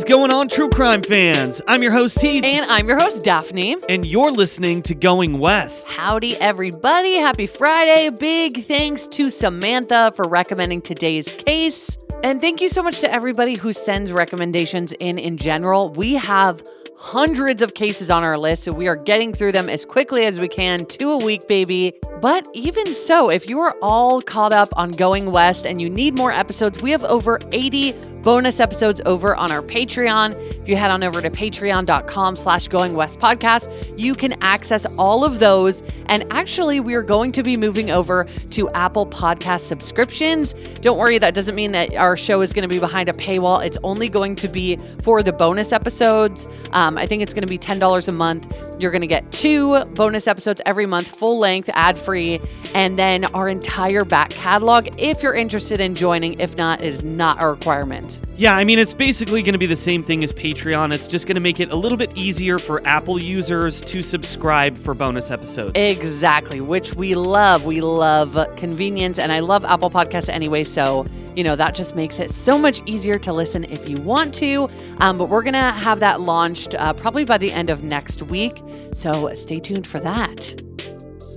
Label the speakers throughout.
Speaker 1: is going on, true crime fans? I'm your host, Heath.
Speaker 2: And I'm your host, Daphne.
Speaker 1: And you're listening to Going West.
Speaker 2: Howdy, everybody. Happy Friday. Big thanks to Samantha for recommending today's case. And thank you so much to everybody who sends recommendations in in general. We have hundreds of cases on our list, so we are getting through them as quickly as we can, two a week, baby. But even so, if you are all caught up on Going West and you need more episodes, we have over 80 bonus episodes over on our Patreon. If you head on over to patreon.com slash going west podcast, you can access all of those. And actually, we are going to be moving over to Apple Podcast subscriptions. Don't worry, that doesn't mean that our show is going to be behind a paywall. It's only going to be for the bonus episodes. Um, I think it's going to be $10 a month. You're going to get two bonus episodes every month, full length, ad free, and then our entire back catalog if you're interested in joining. If not, is not a requirement.
Speaker 1: Yeah, I mean, it's basically going to be the same thing as Patreon. It's just going to make it a little bit easier for Apple users to subscribe for bonus episodes.
Speaker 2: Exactly, which we love. We love convenience, and I love Apple Podcasts anyway. So, you know, that just makes it so much easier to listen if you want to. Um, but we're going to have that launched uh, probably by the end of next week. So stay tuned for that.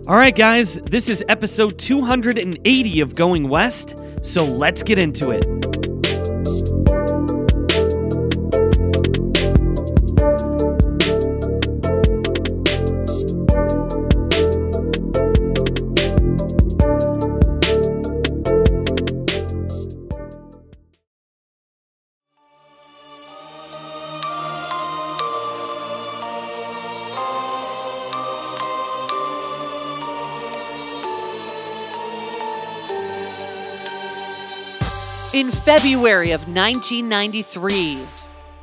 Speaker 1: All right, guys, this is episode 280 of Going West. So let's get into it.
Speaker 2: February of 1993,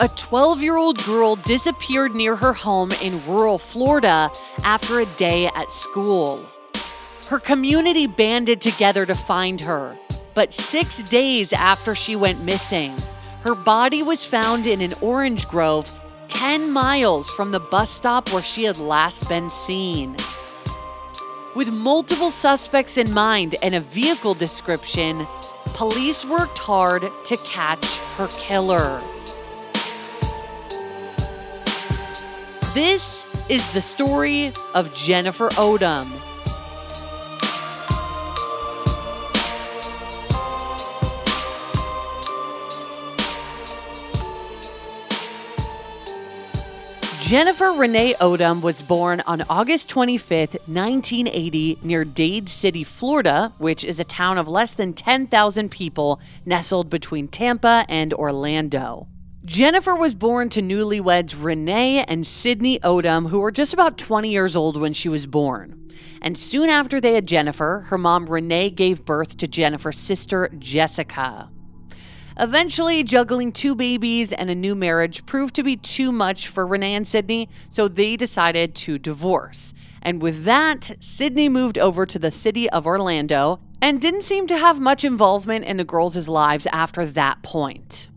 Speaker 2: a 12 year old girl disappeared near her home in rural Florida after a day at school. Her community banded together to find her, but six days after she went missing, her body was found in an orange grove 10 miles from the bus stop where she had last been seen. With multiple suspects in mind and a vehicle description, police worked hard to catch her killer. This is the story of Jennifer Odom. Jennifer Renee Odom was born on August 25th, 1980, near Dade City, Florida, which is a town of less than 10,000 people nestled between Tampa and Orlando. Jennifer was born to newlyweds Renee and Sydney Odom, who were just about 20 years old when she was born. And soon after they had Jennifer, her mom Renee gave birth to Jennifer's sister Jessica. Eventually, juggling two babies and a new marriage proved to be too much for Renee and Sydney, so they decided to divorce. And with that, Sydney moved over to the city of Orlando and didn't seem to have much involvement in the girls' lives after that point.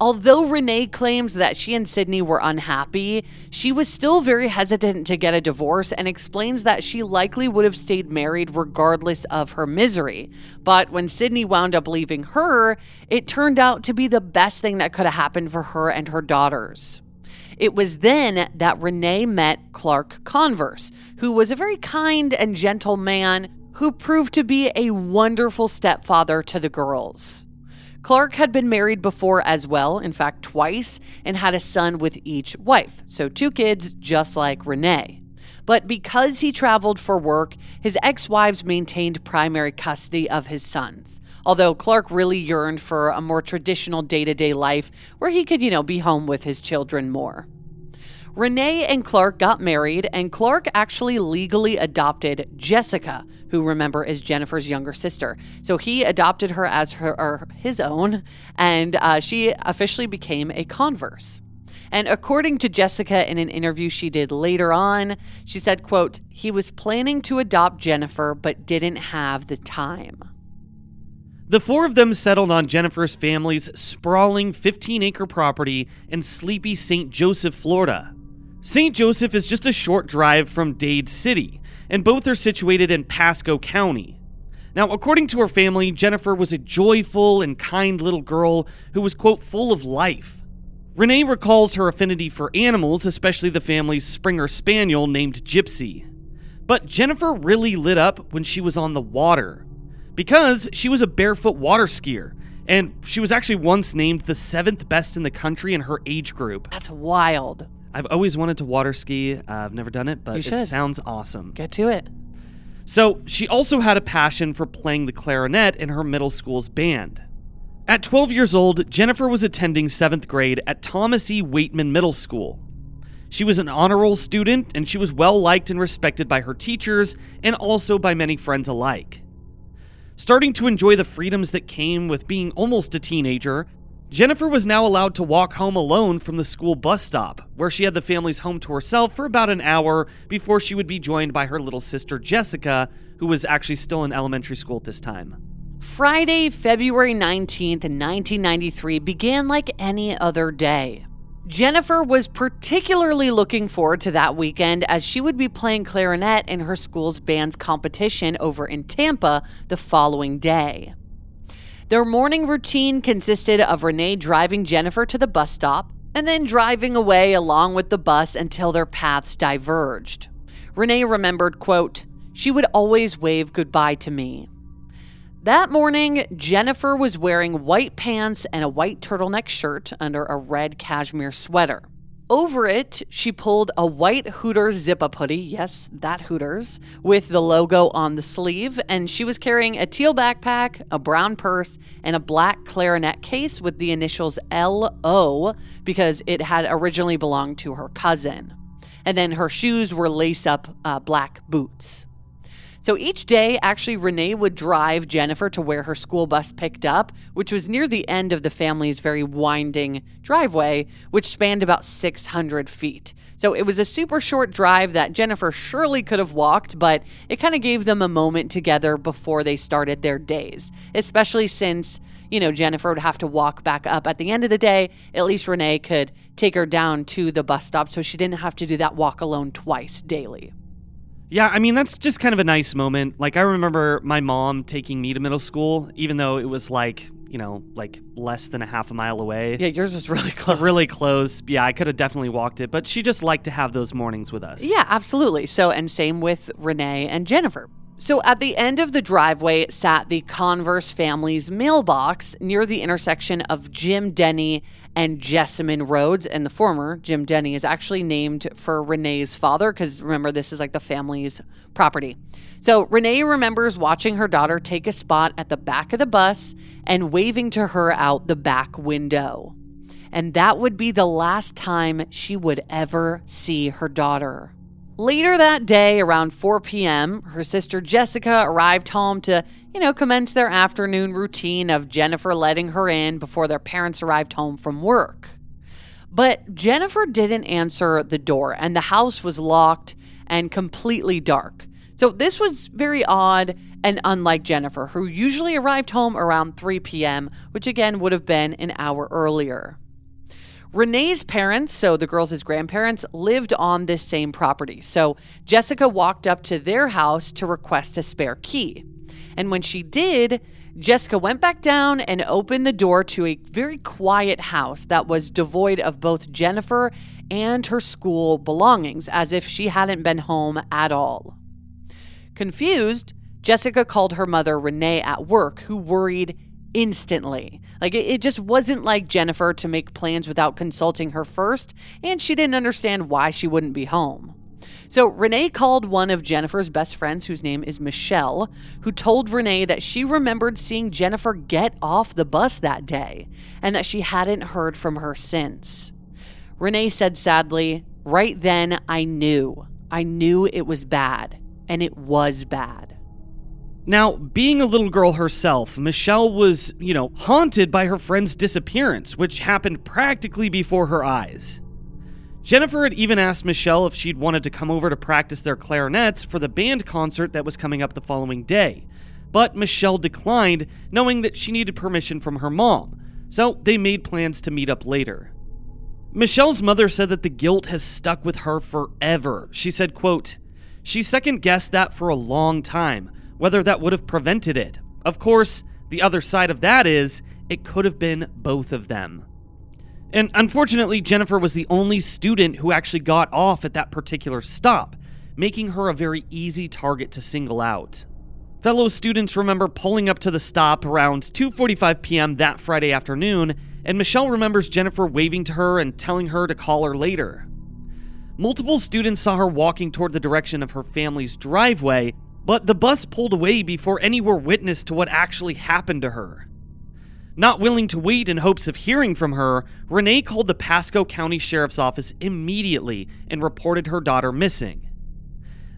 Speaker 2: Although Renee claims that she and Sydney were unhappy, she was still very hesitant to get a divorce and explains that she likely would have stayed married regardless of her misery. But when Sydney wound up leaving her, it turned out to be the best thing that could have happened for her and her daughters. It was then that Renee met Clark Converse, who was a very kind and gentle man who proved to be a wonderful stepfather to the girls. Clark had been married before as well, in fact, twice, and had a son with each wife. So, two kids, just like Renee. But because he traveled for work, his ex wives maintained primary custody of his sons. Although Clark really yearned for a more traditional day to day life where he could, you know, be home with his children more. Renee and Clark got married, and Clark actually legally adopted Jessica, who remember is Jennifer's younger sister. So he adopted her as her his own, and uh, she officially became a converse. And according to Jessica in an interview she did later on, she said, quote, he was planning to adopt Jennifer but didn't have the time.
Speaker 1: The four of them settled on Jennifer's family's sprawling 15 acre property in sleepy St. Joseph, Florida. St. Joseph is just a short drive from Dade City, and both are situated in Pasco County. Now, according to her family, Jennifer was a joyful and kind little girl who was, quote, full of life. Renee recalls her affinity for animals, especially the family's Springer Spaniel named Gypsy. But Jennifer really lit up when she was on the water because she was a barefoot water skier and she was actually once named the seventh best in the country in her age group.
Speaker 2: That's wild.
Speaker 1: I've always wanted to water ski. Uh, I've never done it, but
Speaker 2: You
Speaker 1: it
Speaker 2: should.
Speaker 1: sounds awesome.
Speaker 2: Get to it.
Speaker 1: So, she also had a passion for playing the clarinet in her middle school's band. At 12 years old, Jennifer was attending 7th grade at Thomas E. Weightman Middle School. She was an honor roll student and she was well liked and respected by her teachers and also by many friends alike. Starting to enjoy the freedoms that came with being almost a teenager, Jennifer was now allowed to walk home alone from the school bus stop, where she had the family's home to herself for about an hour before she would be joined by her little sister Jessica, who was actually still in elementary school at this time.
Speaker 2: Friday, February 19th, 1993 began like any other day. Jennifer was particularly looking forward to that weekend as she would be playing clarinet in her school's band's competition over in Tampa the following day. Their morning routine consisted of Renee driving Jennifer to the bus stop and then driving away along with the bus until their paths diverged. Renee remembered, quote, she would always wave goodbye to me. That morning, Jennifer was wearing white pants and a white turtleneck shirt under a red cashmere sweater. Over it, she pulled a white Hooters zip up hoodie, yes, that Hooters, with the logo on the sleeve, and she was carrying a teal backpack, a brown purse, and a black clarinet case with the initials LO because it had originally belonged to her cousin. And then her shoes were lace up uh, black boots. So each day, actually, Renee would drive Jennifer to where her school bus picked up, which was near the end of the family's very winding driveway, which spanned about 600 feet. So it was a super short drive that Jennifer surely could have walked, but it kind of gave them a moment together before they started their days, especially since. You know, Jennifer would have to walk back up at the end of the day. At least Renee could take her down to the bus stop so she didn't have to do that walk alone twice daily.
Speaker 1: Yeah, I mean, that's just kind of a nice moment. Like, I remember my mom taking me to middle school, even though it was like, you know, like less than a half a mile away.
Speaker 2: Yeah, yours was really close.
Speaker 1: Really close. Yeah, I could have definitely walked it, but she just liked to have those mornings with us.
Speaker 2: Yeah, absolutely. So, and same with Renee and Jennifer. So, at the end of the driveway sat the Converse family's mailbox near the intersection of Jim Denny and Jessamine Roads. And the former, Jim Denny, is actually named for Renee's father because remember, this is like the family's property. So, Renee remembers watching her daughter take a spot at the back of the bus and waving to her out the back window. And that would be the last time she would ever see her daughter. Later that day, around 4 p.m., her sister Jessica arrived home to, you know, commence their afternoon routine of Jennifer letting her in before their parents arrived home from work. But Jennifer didn't answer the door, and the house was locked and completely dark. So this was very odd and unlike Jennifer, who usually arrived home around 3 p.m., which again would have been an hour earlier. Renee's parents, so the girls' grandparents, lived on this same property. So Jessica walked up to their house to request a spare key. And when she did, Jessica went back down and opened the door to a very quiet house that was devoid of both Jennifer and her school belongings, as if she hadn't been home at all. Confused, Jessica called her mother Renee at work, who worried instantly. Like it, it, just wasn't like Jennifer to make plans without consulting her first, and she didn't understand why she wouldn't be home. So Renee called one of Jennifer's best friends, whose name is Michelle, who told Renee that she remembered seeing Jennifer get off the bus that day and that she hadn't heard from her since. Renee said sadly, Right then, I knew. I knew it was bad, and it was bad.
Speaker 1: Now, being a little girl herself, Michelle was, you know, haunted by her friend's disappearance, which happened practically before her eyes. Jennifer had even asked Michelle if she'd wanted to come over to practice their clarinets for the band concert that was coming up the following day, but Michelle declined, knowing that she needed permission from her mom, so they made plans to meet up later. Michelle's mother said that the guilt has stuck with her forever. She said, quote, She second guessed that for a long time, whether that would have prevented it. Of course, the other side of that is it could have been both of them. And unfortunately, Jennifer was the only student who actually got off at that particular stop, making her a very easy target to single out. Fellow students remember pulling up to the stop around 2:45 p.m. that Friday afternoon, and Michelle remembers Jennifer waving to her and telling her to call her later. Multiple students saw her walking toward the direction of her family's driveway, but the bus pulled away before any were witness to what actually happened to her. Not willing to wait in hopes of hearing from her, Renee called the Pasco County Sheriff's Office immediately and reported her daughter missing.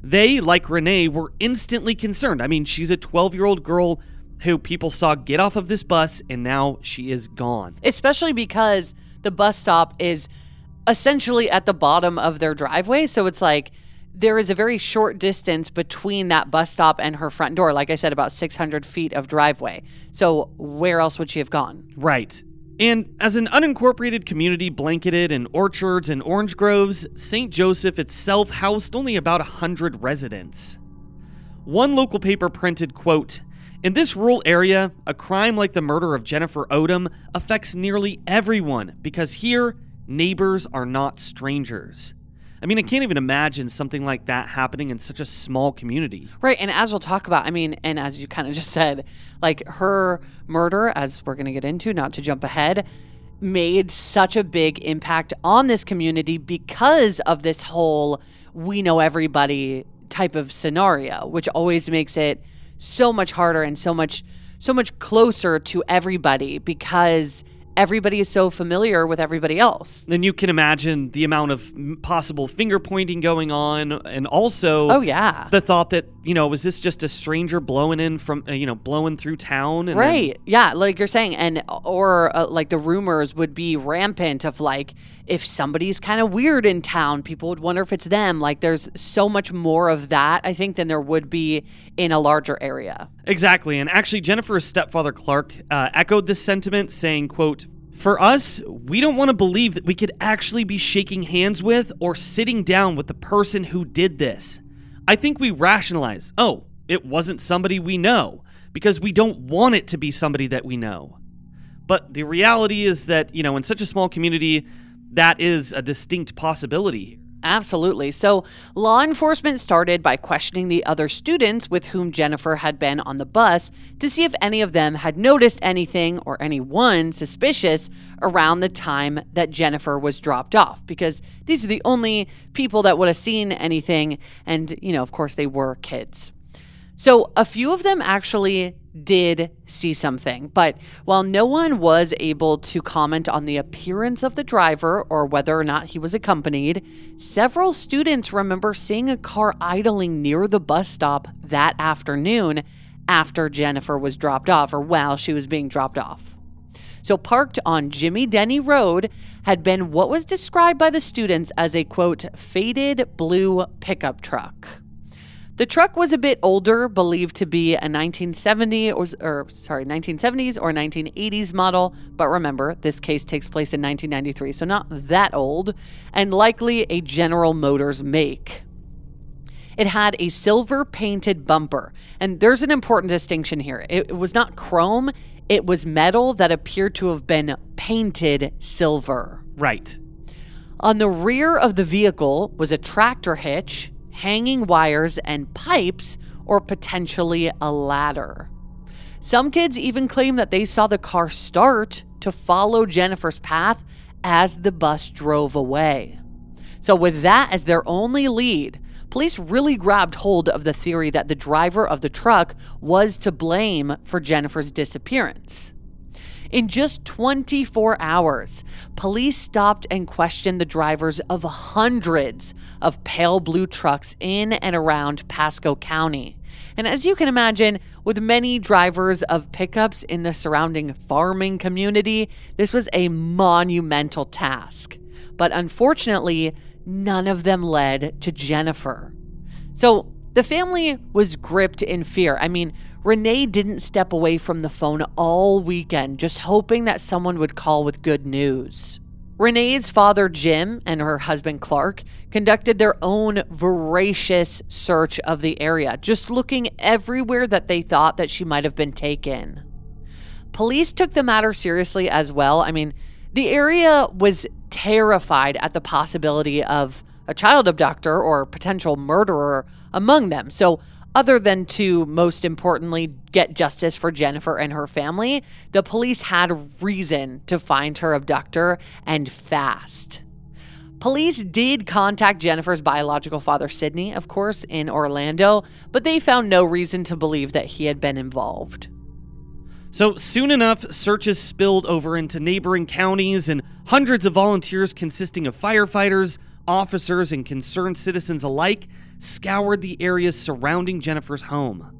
Speaker 1: They, like Renee, were instantly concerned. I mean, she's a 12 year old girl who people saw get off of this bus and now she is gone.
Speaker 2: Especially because the bus stop is essentially at the bottom of their driveway. So it's like there is a very short distance between that bus stop and her front door. Like I said, about 600 feet of driveway. So where else would she have gone?
Speaker 1: Right. And as an unincorporated community blanketed in orchards and orange groves, St. Joseph itself housed only about a 100 residents. One local paper printed, quote, in this rural area, a crime like the murder of Jennifer Odom affects nearly everyone because here, neighbors are not strangers. I mean, I can't even imagine something like that happening in such a small community.
Speaker 2: Right. And as we'll talk about, I mean, and as you kind of just said, like her murder, as we're going to get into, not to jump ahead, made such a big impact on this community because of this whole we know everybody type of scenario, which always makes it so much harder and so much so much closer to everybody because everybody is so familiar with everybody else.
Speaker 1: Then you can imagine the amount of possible finger pointing going on, and also,
Speaker 2: oh yeah,
Speaker 1: the thought that you know was this just a stranger blowing in from uh, you know blowing through town,
Speaker 2: right? Then- yeah, like you're saying, and or uh, like the rumors would be rampant of like if somebody's kind of weird in town, people would wonder if it's them. Like there's so much more of that, I think, than there would be in a larger area.
Speaker 1: Exactly. And actually, Jennifer's stepfather, Clark, uh, echoed this sentiment, saying, quote, for us, we don't want to believe that we could actually be shaking hands with or sitting down with the person who did this. I think we rationalize, oh, it wasn't somebody we know, because we don't want it to be somebody that we know. But the reality is that, you know, in such a small community, that is a distinct possibility.
Speaker 2: Absolutely. So, law enforcement started by questioning the other students with whom Jennifer had been on the bus to see if any of them had noticed anything or anyone suspicious around the time that Jennifer was dropped off, because these are the only people that would have seen anything. And, you know, of course, they were kids. So, a few of them actually did see something, but while no one was able to comment on the appearance of the driver or whether or not he was accompanied, several students remember seeing a car idling near the bus stop that afternoon after Jennifer was dropped off or while she was being dropped off. So, parked on Jimmy Denny Road had been what was described by the students as a quote, faded blue pickup truck. The truck was a bit older, believed to be a 1970 or, or, sorry, 1970s or 1980s model, but remember, this case takes place in 1993, so not that old, and likely a General Motors make. It had a silver painted bumper, and there's an important distinction here. It, it was not chrome, it was metal that appeared to have been painted silver.
Speaker 1: Right.
Speaker 2: On the rear of the vehicle was a tractor hitch hanging wires and pipes, or potentially a ladder. Some kids even claim that they saw the car start to follow Jennifer's path as the bus drove away. So, with that as their only lead, police really grabbed hold of the theory that the driver of the truck was to blame for Jennifer's disappearance. In just 24 hours, police stopped and questioned the drivers of hundreds of pale blue trucks in and around Pasco County. And as you can imagine, with many drivers of pickups in the surrounding farming community, this was a monumental task. But unfortunately, none of them led to Jennifer. So the family was gripped in fear. I mean, Renee didn't step away from the phone all weekend, just hoping that someone would call with good news. Renee's father, Jim, and her husband, Clark, conducted their own voracious search of the area, just looking everywhere that they thought that she might have been taken. Police took the matter seriously as well. I mean, The area was terrified at the possibility of a child abductor or potential murderer among them. So, other than to most importantly get justice for Jennifer and her family, the police had reason to find her abductor and fast. Police did contact Jennifer's biological father, Sidney, of course, in Orlando, but they found no reason to believe that he had been involved.
Speaker 1: So soon enough, searches spilled over into neighboring counties, and hundreds of volunteers consisting of firefighters, officers, and concerned citizens alike scoured the areas surrounding Jennifer's home.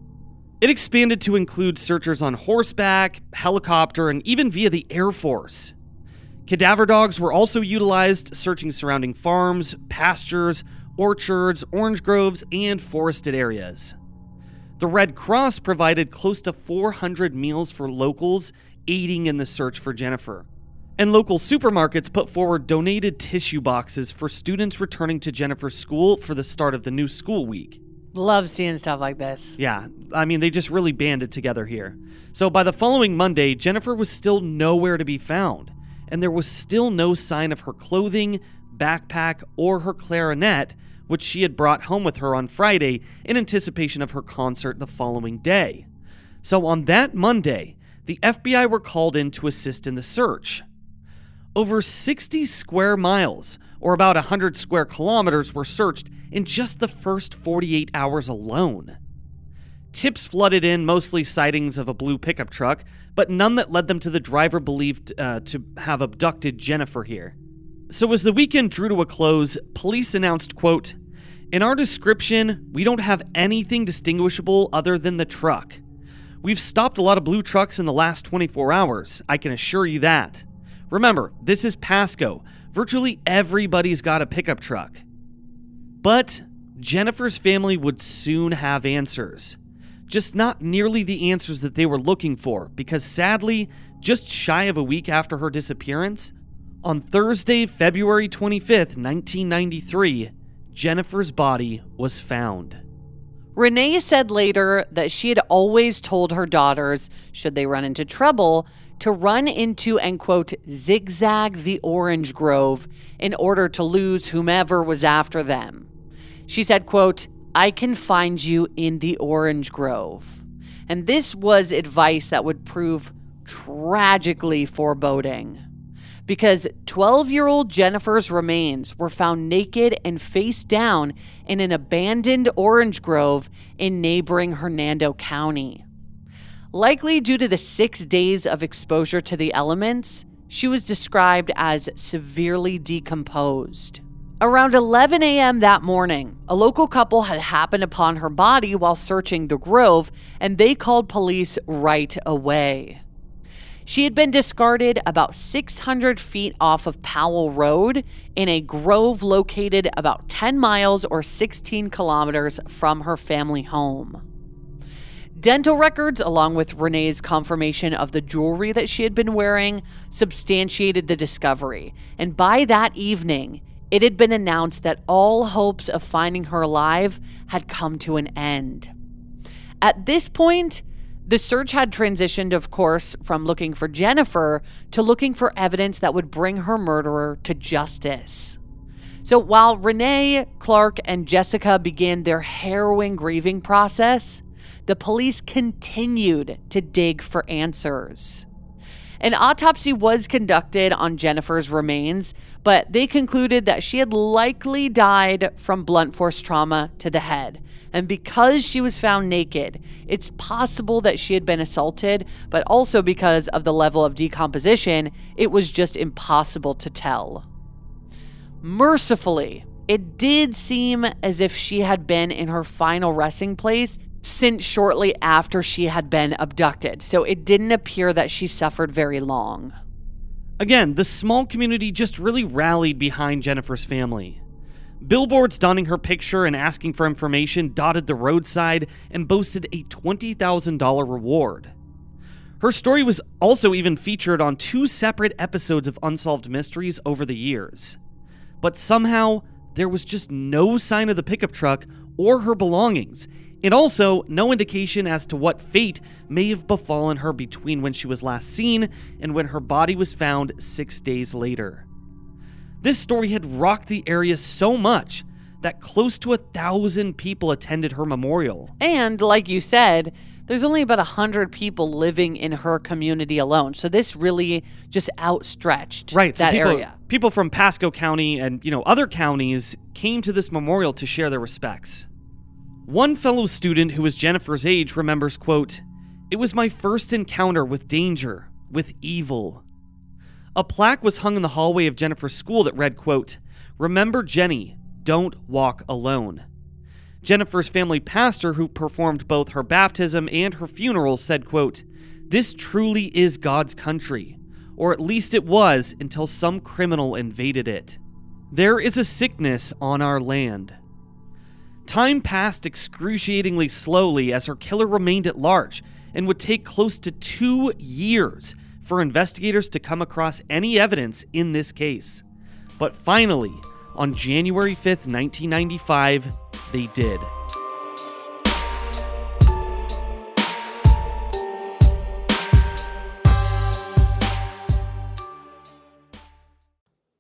Speaker 1: It expanded to include searchers on horseback, helicopter, and even via the Air Force. Cadaver dogs were also utilized, searching surrounding farms, pastures, orchards, orange groves, and forested areas. The Red Cross provided close to 400 meals for locals, aiding in the search for Jennifer. And local supermarkets put forward donated tissue boxes for students returning to Jennifer's school for the start of the new school week.
Speaker 2: Love seeing stuff like this.
Speaker 1: Yeah, I mean, they just really banded together here. So by the following Monday, Jennifer was still nowhere to be found, and there was still no sign of her clothing, backpack, or her clarinet, which she had brought home with her on Friday in anticipation of her concert the following day. So on that Monday, the FBI were called in to assist in the search. Over 60 square miles, or about 100 square kilometers, were searched in just the first 48 hours alone. Tips flooded in, mostly sightings of a blue pickup truck, but none that led them to the driver believed uh, to have abducted Jennifer here. So as the weekend drew to a close, police announced, quote, in our description, we don't have anything distinguishable other than the truck. We've stopped a lot of blue trucks in the last 24 hours, I can assure you that. Remember, this is Pasco. Virtually everybody's got a pickup truck. But Jennifer's family would soon have answers. Just not nearly the answers that they were looking for, because sadly, just shy of a week after her disappearance, on Thursday, February 25th, 1993, Jennifer's body was found.
Speaker 2: Renee said later that she had always told her daughters, should they run into trouble, to run into and quote, zigzag the orange grove in order to lose whomever was after them. She said, quote, I can find you in the orange grove. And this was advice that would prove tragically foreboding because 12 year old Jennifer's remains were found naked and face down in an abandoned orange grove in neighboring Hernando County. Likely due to the six days of exposure to the elements, she was described as severely decomposed. Around 11 a.m. that morning, a local couple had happened upon her body while searching the grove, and they called police right away. She had been discarded about 600 feet off of Powell Road in a grove located about 10 miles or 16 kilometers from her family home. Dental records, along with Renee's confirmation of the jewelry that she had been wearing, substantiated the discovery. And by that evening, it had been announced that all hopes of finding her alive had come to an end. At this point, the search had transitioned, of course, from looking for Jennifer to looking for evidence that would bring her murderer to justice. So while Renee, Clark, and Jessica began their harrowing grieving process, the police continued to dig for answers. An autopsy was conducted on Jennifer's remains, but they concluded that she had likely died from blunt force trauma to the head. And because she was found naked, it's possible that she had been assaulted, but also because of the level of decomposition, it was just impossible to tell. Mercifully, it did seem as if she had been in her final resting place since shortly after she had been abducted, so it didn't appear that she suffered very long.
Speaker 1: Again, the small community just really rallied behind Jennifer's family. Billboards donning her picture and asking for information dotted the roadside and boasted a $20,000 reward. Her story was also even featured on two separate episodes of Unsolved Mysteries over the years. But somehow, there was just no sign of the pickup truck or her belongings, and also no indication as to what fate may have befallen her between when she was last seen and when her body was found six days later. This story had rocked the area so much that close to a thousand people attended her memorial.
Speaker 2: And like you said, there's only about 100 people living in her community alone. So this really just outstretched
Speaker 1: right,
Speaker 2: that
Speaker 1: so people,
Speaker 2: area.
Speaker 1: People from Pasco County and, you know, other counties came to this memorial to share their respects. One fellow student who was Jennifer's age remembers, quote, "It was my first encounter with danger, with evil." A plaque was hung in the hallway of Jennifer's school that read, quote, "Remember Jenny, don't walk alone." Jennifer's family pastor who performed both her baptism and her funeral said, quote, "This truly is God's country, or at least it was until some criminal invaded it. There is a sickness on our land." Time passed excruciatingly slowly as her killer remained at large and would take close to 2 years for investigators to come across any evidence in this case. But finally, on January 5th, 1995, they did.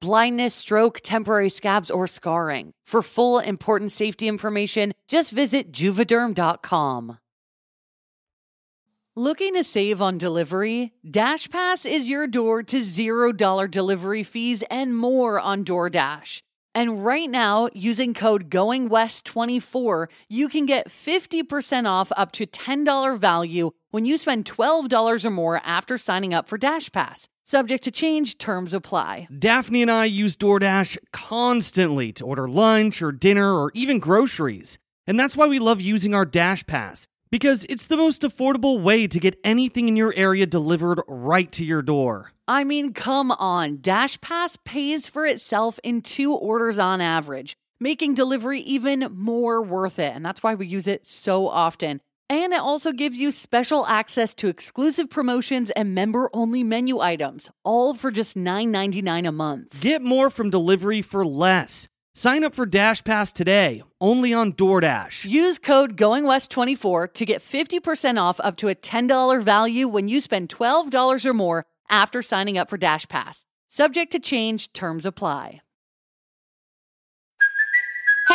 Speaker 2: blindness, stroke, temporary scabs, or scarring. For full important safety information, just visit juvederm.com. Looking to save on delivery? DashPass is your door to $0 delivery fees and more on DoorDash. And right now, using code GOINGWEST24, you can get 50% off up to $10 value when you spend $12 or more after signing up for DashPass. Subject to change, terms apply.
Speaker 1: Daphne and I use DoorDash constantly to order lunch or dinner or even groceries. And that's why we love using our Dash Pass because it's the most affordable way to get anything in your area delivered right to your door.
Speaker 2: I mean, come on. Dash Pass pays for itself in two orders on average, making delivery even more worth it. And that's why we use it so often. And it also gives you special access to exclusive promotions and member only menu items, all for just $9.99 a month.
Speaker 1: Get more from delivery for less. Sign up for Dash Pass today, only on DoorDash.
Speaker 2: Use code GOINGWEST24 to get 50% off up to a $10 value when you spend $12 or more after signing up for Dash Pass. Subject to change, terms apply.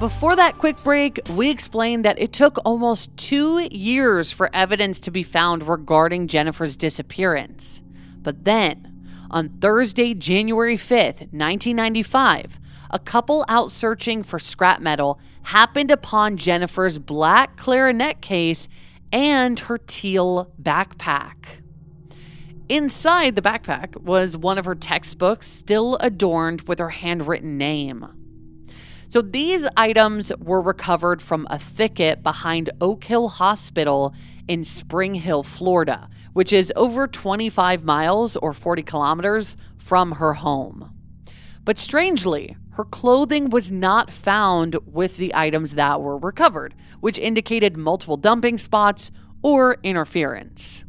Speaker 2: Before that quick break, we explained that it took almost two years for evidence to be found regarding Jennifer's disappearance. But then, on Thursday, January 5th, 1995, a couple out searching for scrap metal happened upon Jennifer's black clarinet case and her teal backpack. Inside the backpack was one of her textbooks, still adorned with her handwritten name. So these items were recovered from a thicket behind Oak Hill Hospital in Spring Hill, Florida, which is over 25 miles or 40 kilometers from her home. But strangely, her clothing was not found with the items that were recovered, which indicated multiple dumping spots or interference.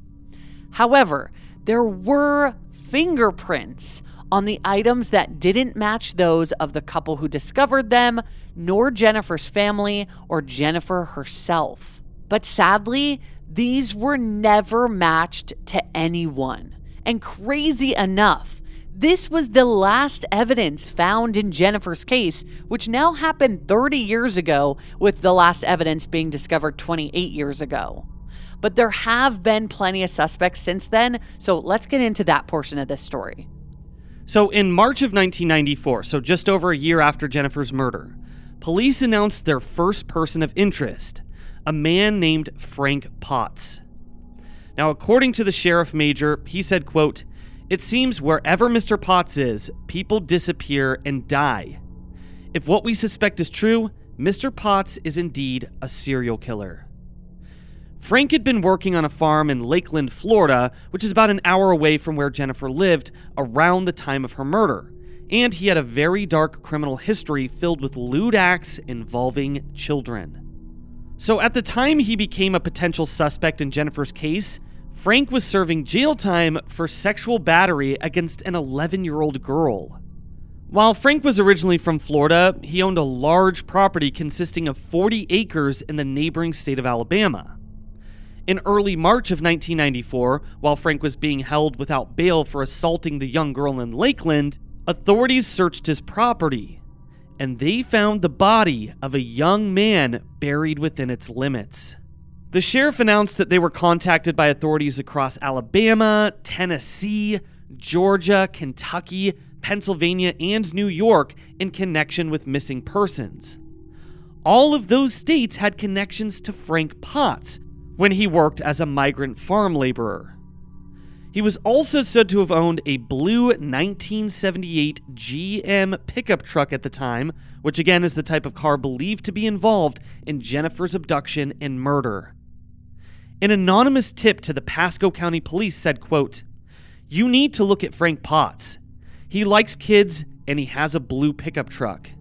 Speaker 2: However, there were fingerprints on the items that didn't match those of the couple who discovered them, nor Jennifer's family or Jennifer herself. But sadly, these were never matched to anyone. And crazy enough, this was the last evidence found in Jennifer's case, which now happened 30 years ago, with the last evidence being discovered 28 years ago. But there have been plenty of suspects since then, so let's get into that portion of this story.
Speaker 1: So, in March of 1994, so just over a year after Jennifer's murder, police announced their first person of interest, a man named Frank Potts. Now, according to the sheriff major, he said, quote, "It seems wherever Mr. Potts is, people disappear and die. If what we suspect is true, Mr. Potts is indeed a serial killer." Frank had been working on a farm in Lakeland, Florida, which is about an hour away from where Jennifer lived, around the time of her murder. And he had a very dark criminal history filled with lewd acts involving children. So at the time he became a potential suspect in Jennifer's case, Frank was serving jail time for sexual battery against an 11 year old girl. While Frank was originally from Florida, he owned a large property consisting of 40 acres in the neighboring state of Alabama. In early March of 1994, while Frank was being held without bail for assaulting the young girl in Lakeland, authorities searched his property and they found the body of a young man buried within its limits. The sheriff announced that they were contacted by authorities across Alabama, Tennessee, Georgia, Kentucky, Pennsylvania, and New York in connection with missing persons. All of those states had connections to Frank Potts, when he worked as a migrant farm laborer. He was also said to have owned a blue 1978 GM pickup truck at the time, which again is the type of car believed to be involved in Jennifer's abduction and murder. An anonymous tip to the Pasco County Police said, quote, "You need to look at Frank Potts. He likes kids and he has a blue pickup truck."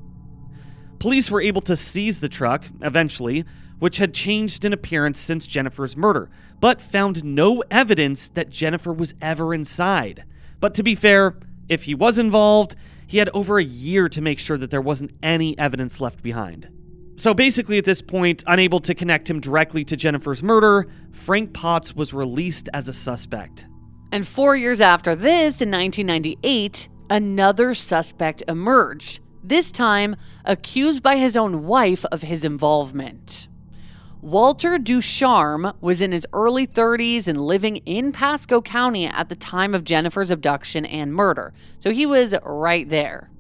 Speaker 1: Police were able to seize the truck eventually, which had changed in appearance since Jennifer's murder, but found no evidence that Jennifer was ever inside. But to be fair, if he was involved, he had over a year to make sure that there wasn't any evidence left behind. So basically, at this point, unable to connect him directly to Jennifer's murder, Frank Potts was released as a suspect.
Speaker 2: And four years after this, in 1998, another suspect emerged, this time accused by his own wife of his involvement. Walter Ducharme was in his early 30s and living in Pasco County at the time of Jennifer's abduction and murder, so he was right there.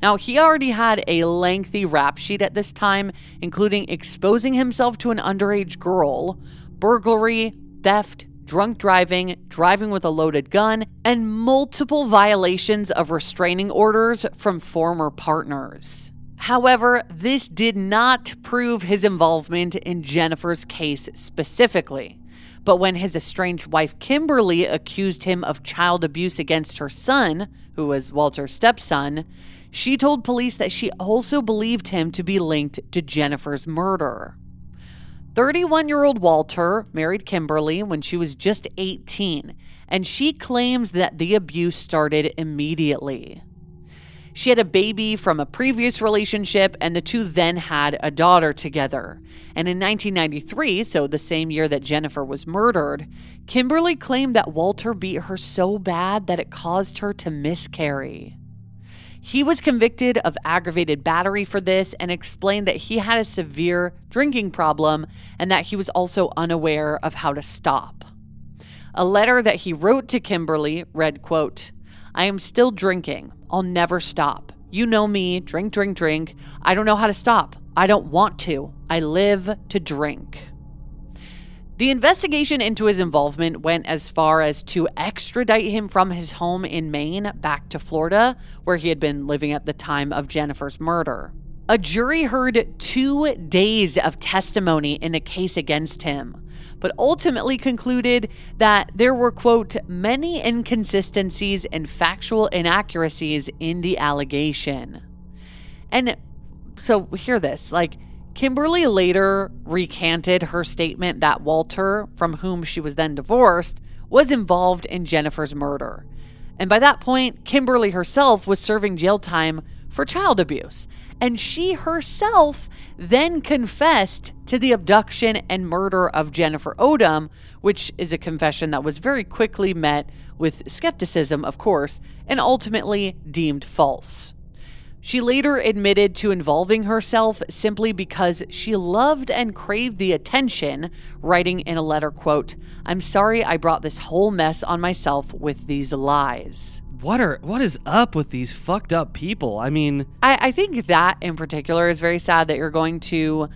Speaker 2: Now, he already had a lengthy rap sheet at this time, including exposing himself to an underage girl, burglary, theft, drunk driving, driving with a loaded gun, and multiple violations of restraining orders from former partners. However, this did not prove his involvement in Jennifer's case specifically. But when his estranged wife Kimberly accused him of child abuse against her son, who was Walter's stepson, she told police that she also believed him to be linked to Jennifer's murder. 31 year old Walter married Kimberly when she was just 18, and she claims that the abuse started immediately. She had a baby from a previous relationship, and the two then had a daughter together. And in 1993, so the same year that Jennifer was murdered, Kimberly claimed that Walter beat her so bad that it caused her to miscarry. He was convicted of aggravated battery for this and explained that he had a severe drinking problem and that he was also unaware of how to stop. A letter that he wrote to Kimberly read, quote, I am still drinking. I'll never stop. You know me, drink, drink, drink. I don't know how to stop. I don't want to. I live to drink. The investigation into his involvement went as far as to extradite him from his home in Maine back to Florida, where he had been living at the time of Jennifer's murder. A jury heard two days of testimony in the case against him, but ultimately concluded that there were, quote, many inconsistencies and factual inaccuracies in the allegation. And so, hear this like, Kimberly later recanted her statement that Walter, from whom she was then divorced, was involved in Jennifer's murder. And by that point, Kimberly herself was serving jail time for child abuse. And she herself then confessed to the abduction and murder of Jennifer Odom, which is a confession that was very quickly met with skepticism, of course, and ultimately deemed false. She later admitted to involving herself simply because she loved and craved the attention, writing in a letter, quote, I'm sorry I brought this whole mess on myself with these lies.
Speaker 1: What are what is up with these fucked up people? I mean,
Speaker 2: I, I think that in particular is very sad that you're going to,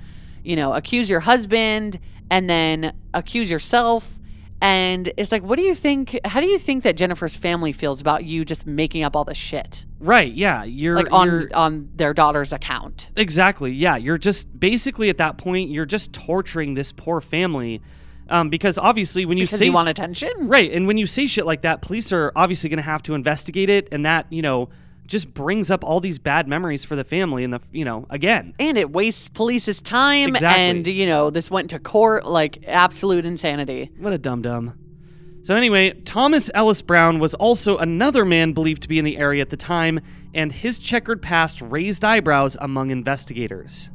Speaker 2: you know, accuse your husband and then accuse yourself and it's like, what do you think? How do you think that Jennifer's family feels about you just making up all this shit?
Speaker 1: right? Yeah, you're
Speaker 2: Like on
Speaker 1: you're-
Speaker 2: on their daughter's account.
Speaker 1: Exactly. Yeah, you're just basically at that point you're just torturing this poor family, um, because obviously when you
Speaker 2: Because
Speaker 1: say
Speaker 2: you want attention?
Speaker 1: right, and when you say shit like that, police are obviously going to have to investigate it, and that you know just brings up all these bad memories for the family, and the you know again,
Speaker 2: And it wastes police's time
Speaker 1: Exactly.
Speaker 2: and you know, this went to court like absolute insanity.
Speaker 1: what a dumb dumb So anyway, Thomas Ellis Brown was also another man believed to be in the area at the time, and his checkered past raised eyebrows among investigators.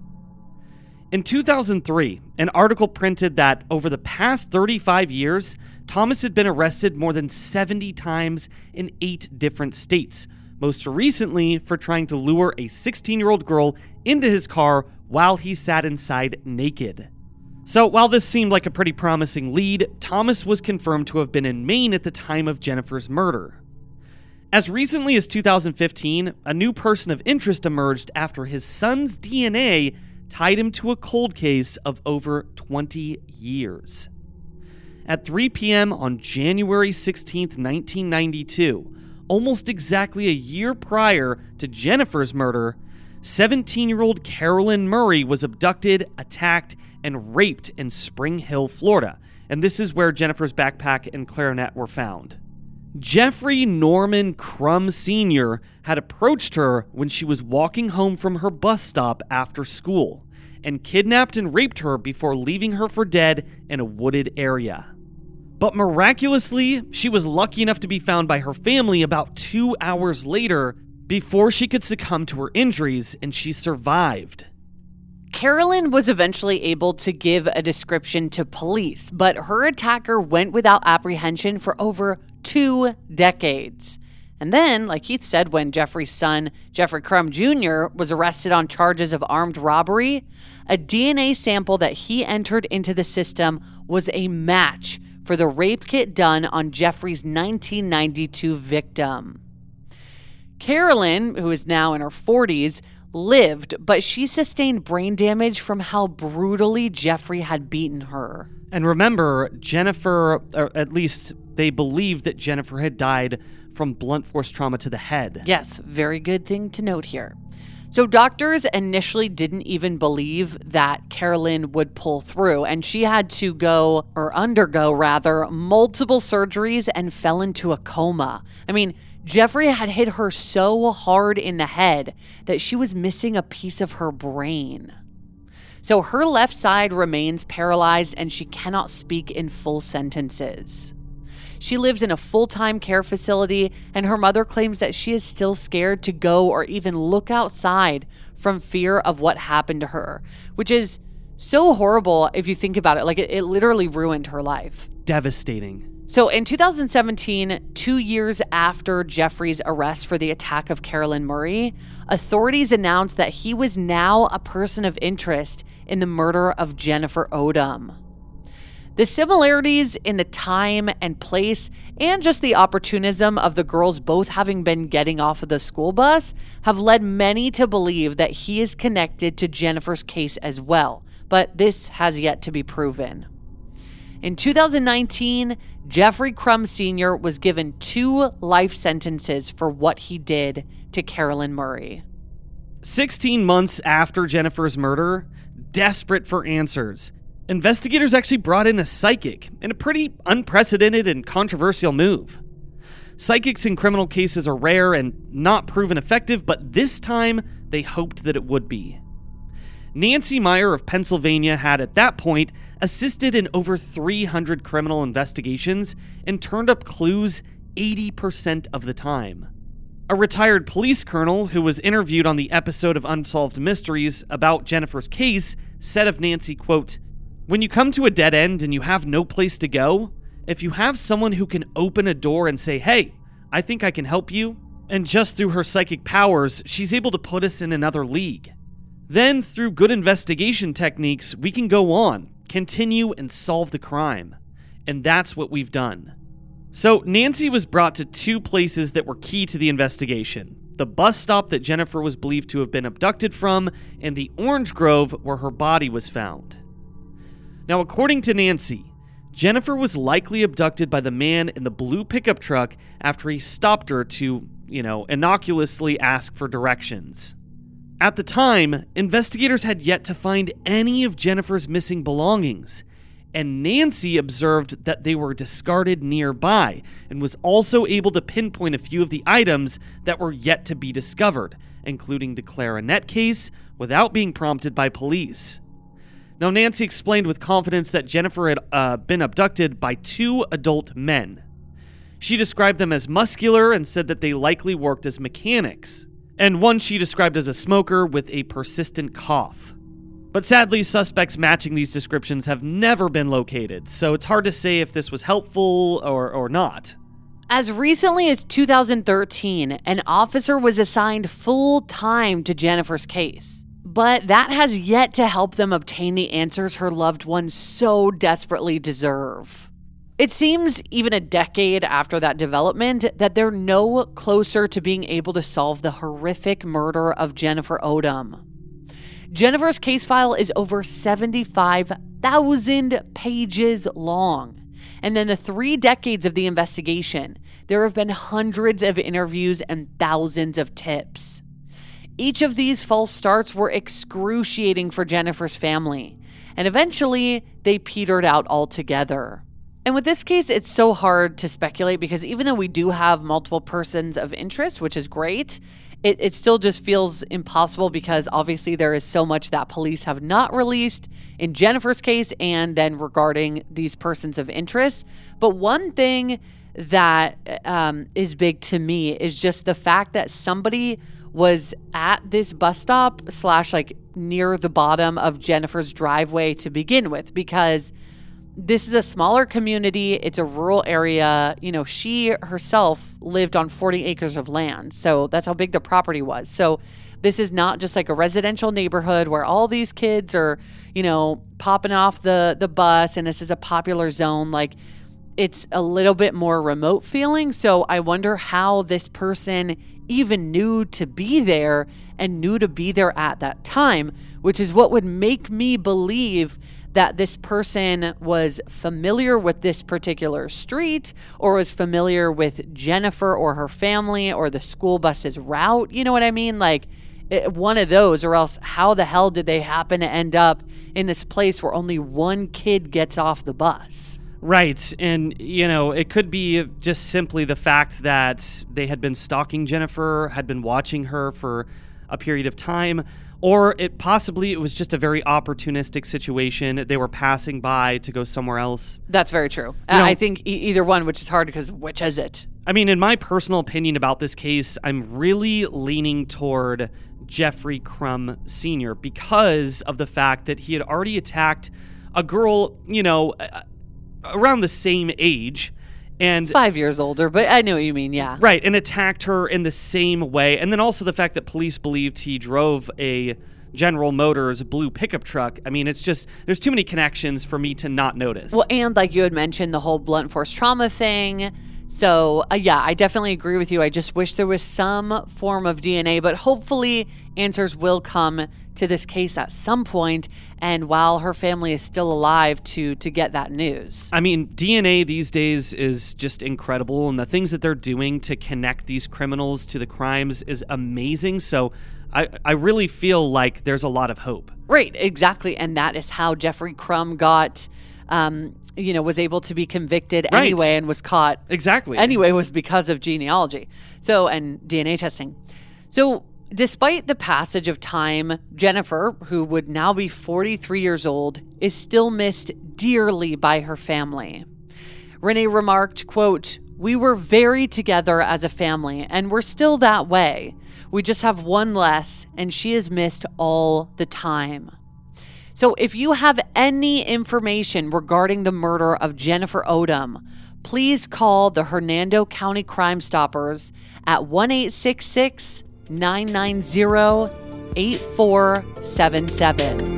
Speaker 1: In 2003, an article printed that over the past 35 years, Thomas had been arrested more than 70 times in eight different states, most recently for trying to lure a 16 year old girl into his car while he sat inside naked. So, while this seemed like a pretty promising lead, Thomas was confirmed to have been in Maine at the time of Jennifer's murder. As recently as 2015, a new person of interest emerged after his son's DNA tied him to a cold case of over 20 years. At 3 p.m. on January 16, 1992, almost exactly a year prior to Jennifer's murder, 17 year old Carolyn Murray was abducted, attacked, and raped in Spring Hill, Florida. And this is where Jennifer's backpack and clarinet were found. Jeffrey Norman Crum Sr. had approached her when she was walking home from her bus stop after school and kidnapped and raped her before leaving her for dead in a wooded area. But miraculously, she was lucky enough to be found by her family about two hours later before she could succumb to her injuries and she survived.
Speaker 2: Carolyn was eventually able to give a description to police, but her attacker went without apprehension for over two decades. And then, like Keith said, when Jeffrey's son, Jeffrey Crum Jr., was arrested on charges of armed robbery, a DNA sample that he entered into the system was a match for the rape kit done on Jeffrey's 1992 victim. Carolyn, who is now in her 40s, lived, but she sustained brain damage from how brutally Jeffrey had beaten her.
Speaker 1: And remember, Jennifer, or at least they believed that Jennifer had died from blunt force trauma to the head.
Speaker 2: Yes, very good thing to note here. So, doctors initially didn't even believe that Carolyn would pull through, and she had to go, or undergo rather, multiple surgeries and fell into a coma. I mean, Jeffrey had hit her so hard in the head that she was missing a piece of her brain. So, her left side remains paralyzed and she cannot speak in full sentences. She lives in a full time care facility, and her mother claims that she is still scared to go or even look outside from fear of what happened to her, which is so horrible if you think about it. Like, it, it literally ruined her life.
Speaker 1: Devastating.
Speaker 2: So, in 2017, two years after Jeffrey's arrest for the attack of Carolyn Murray, authorities announced that he was now a person of interest in the murder of Jennifer Odom. The similarities in the time and place, and just the opportunism of the girls both having been getting off of the school bus, have led many to believe that he is connected to Jennifer's case as well, but this has yet to be proven. In 2019, Jeffrey Crum Sr. was given two life sentences for what he did to Carolyn Murray.
Speaker 1: 16 months after Jennifer's murder, desperate for answers, investigators actually brought in a psychic in a pretty unprecedented and controversial move. Psychics in criminal cases are rare and not proven effective, but this time they hoped that it would be. Nancy Myer of Pennsylvania had at that point assisted in over 300 criminal investigations and turned up clues 80% of the time. A retired police colonel who was interviewed on the episode of Unsolved Mysteries about Jennifer's case said of Nancy, quote, when you come to a dead end and you have no place to go, if you have someone who can open a door and say, hey, I think I can help you, and just through her psychic powers, she's able to put us in another league. Then, through good investigation techniques, we can go on, continue, and solve the crime. And that's what we've done. So, Nancy was brought to two places that were key to the investigation the bus stop that Jennifer was believed to have been abducted from, and the orange grove where her body was found. Now, according to Nancy, Jennifer was likely abducted by the man in the blue pickup truck after he stopped her to, you know, innocuously ask for directions. At the time, investigators had yet to find any of Jennifer's missing belongings, and Nancy observed that they were discarded nearby and was also able to pinpoint a few of the items that were yet to be discovered, including the clarinet case, without being prompted by police. Now, Nancy explained with confidence that Jennifer had uh, been abducted by two adult men. She described them as muscular and said that they likely worked as mechanics, and one she described as a smoker with a persistent cough. But sadly, suspects matching these descriptions have never been located, so it's hard to say if this was helpful or, or not.
Speaker 2: As recently as 2013, an officer was assigned full time to Jennifer's case but that has yet to help them obtain the answers her loved ones so desperately deserve. It seems, even a decade after that development, that they're no closer to being able to solve the horrific murder of Jennifer Odom. Jennifer's case file is over 75,000 pages long. And in the three decades of the investigation, there have been hundreds of interviews and thousands of tips. Each of these false starts were excruciating for Jennifer's family, and eventually they petered out altogether. And with this case, it's so hard to speculate because even though we do have multiple persons of interest, which is great, it, it still just feels impossible because obviously there is so much that police have not released in Jennifer's case and then regarding these persons of interest. But one thing that um, is big to me is just the fact that somebody was at this bus stop slash like near the bottom of Jennifer's driveway to begin with because this is a smaller community. It's a rural area. You know, she herself lived on 40 acres of land. So that's how big the property was. So this is not just like a residential neighborhood where all these kids are, you know, popping off the the bus and this is a popular zone like it's a little bit more remote feeling. So I wonder how this person even knew to be there and knew to be there at that time, which is what would make me believe that this person was familiar with this particular street or was familiar with Jennifer or her family or the school bus's route. You know what I mean? Like, it, one of those, or else how the hell did they happen to end up in this place where only one kid gets off the bus?
Speaker 1: Right. And, you know, it could be just simply the fact that they had been stalking Jennifer, had been watching her for a period of time, or it possibly it was just a very opportunistic situation. They were passing by to go somewhere else.
Speaker 2: That's very true.
Speaker 1: You know-
Speaker 2: I think e- either one, which is hard because which is it?
Speaker 1: I mean, in my personal opinion about this case, I'm really leaning toward Jeffrey Crum Sr. because of the fact that he had already attacked a girl, you know, around the same age. And
Speaker 2: Five years older, but I know what you mean. Yeah.
Speaker 1: Right, and attacked her in the same way. And then also the fact that police believed he drove a General Motors blue pickup truck. I mean, it's just, there's too many connections for me to not notice.
Speaker 2: Well, and like you had mentioned, the whole blunt force trauma thing. So, uh, yeah, I definitely agree with you. I just wish there was some form of DNA, but hopefully answers will come to this case at some point and while her family is still alive to to get that news.
Speaker 1: I mean, DNA these days is just incredible, and the things that they're doing to connect these criminals to the crimes is amazing. So I, I really feel like there's a lot of hope.
Speaker 2: Right, exactly. And that is how Jeffrey Crum got um, you know, was able to be convicted
Speaker 1: Right.
Speaker 2: anyway and was caught
Speaker 1: Exactly.
Speaker 2: anyway was because of genealogy. So, and DNA testing. So, despite the passage of time, Jennifer, who would now be 43 years old, is still missed dearly by her family. Renee remarked, quote, "We were very together as a family and we're still that way. We just have one less and she is missed all the time." So, if you have any information regarding the murder of Jennifer Odom, please call the Hernando County Crime Stoppers at 1 990 8477.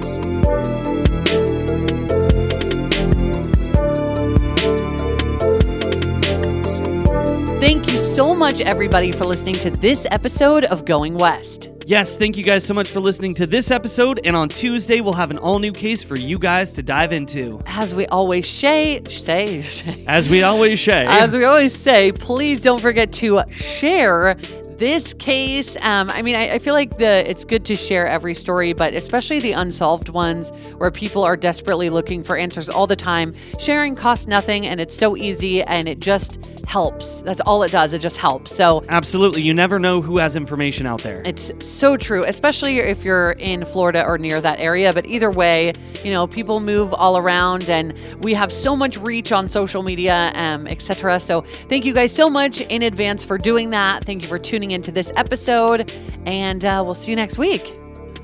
Speaker 2: Thank you so much, everybody, for listening to this episode of Going West.
Speaker 1: Yes, thank you guys so much for listening to this episode. And on Tuesday, we'll have an all new case for you guys to dive into.
Speaker 2: As we always say, say,
Speaker 1: As we always say.
Speaker 2: As we always say, please don't forget to share this case. Um, I mean, I, I feel like the it's good to share every story, but especially the unsolved ones where people are desperately looking for answers all the time. Sharing costs nothing, and it's so easy, and it just helps. That's all it does. It just helps. So
Speaker 1: Absolutely. You never know who has information out there.
Speaker 2: it's so true, especially if you're in Florida or near that area. But either way, you know, people move all around, and we have so much reach on social media, um, etc. So thank you guys so much in advance for doing that. Thank you for tuning into this episode, and uh, we'll see you next week.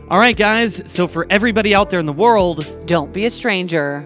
Speaker 1: All right, guys. So, for everybody out there in the world,
Speaker 2: Don't be a stranger.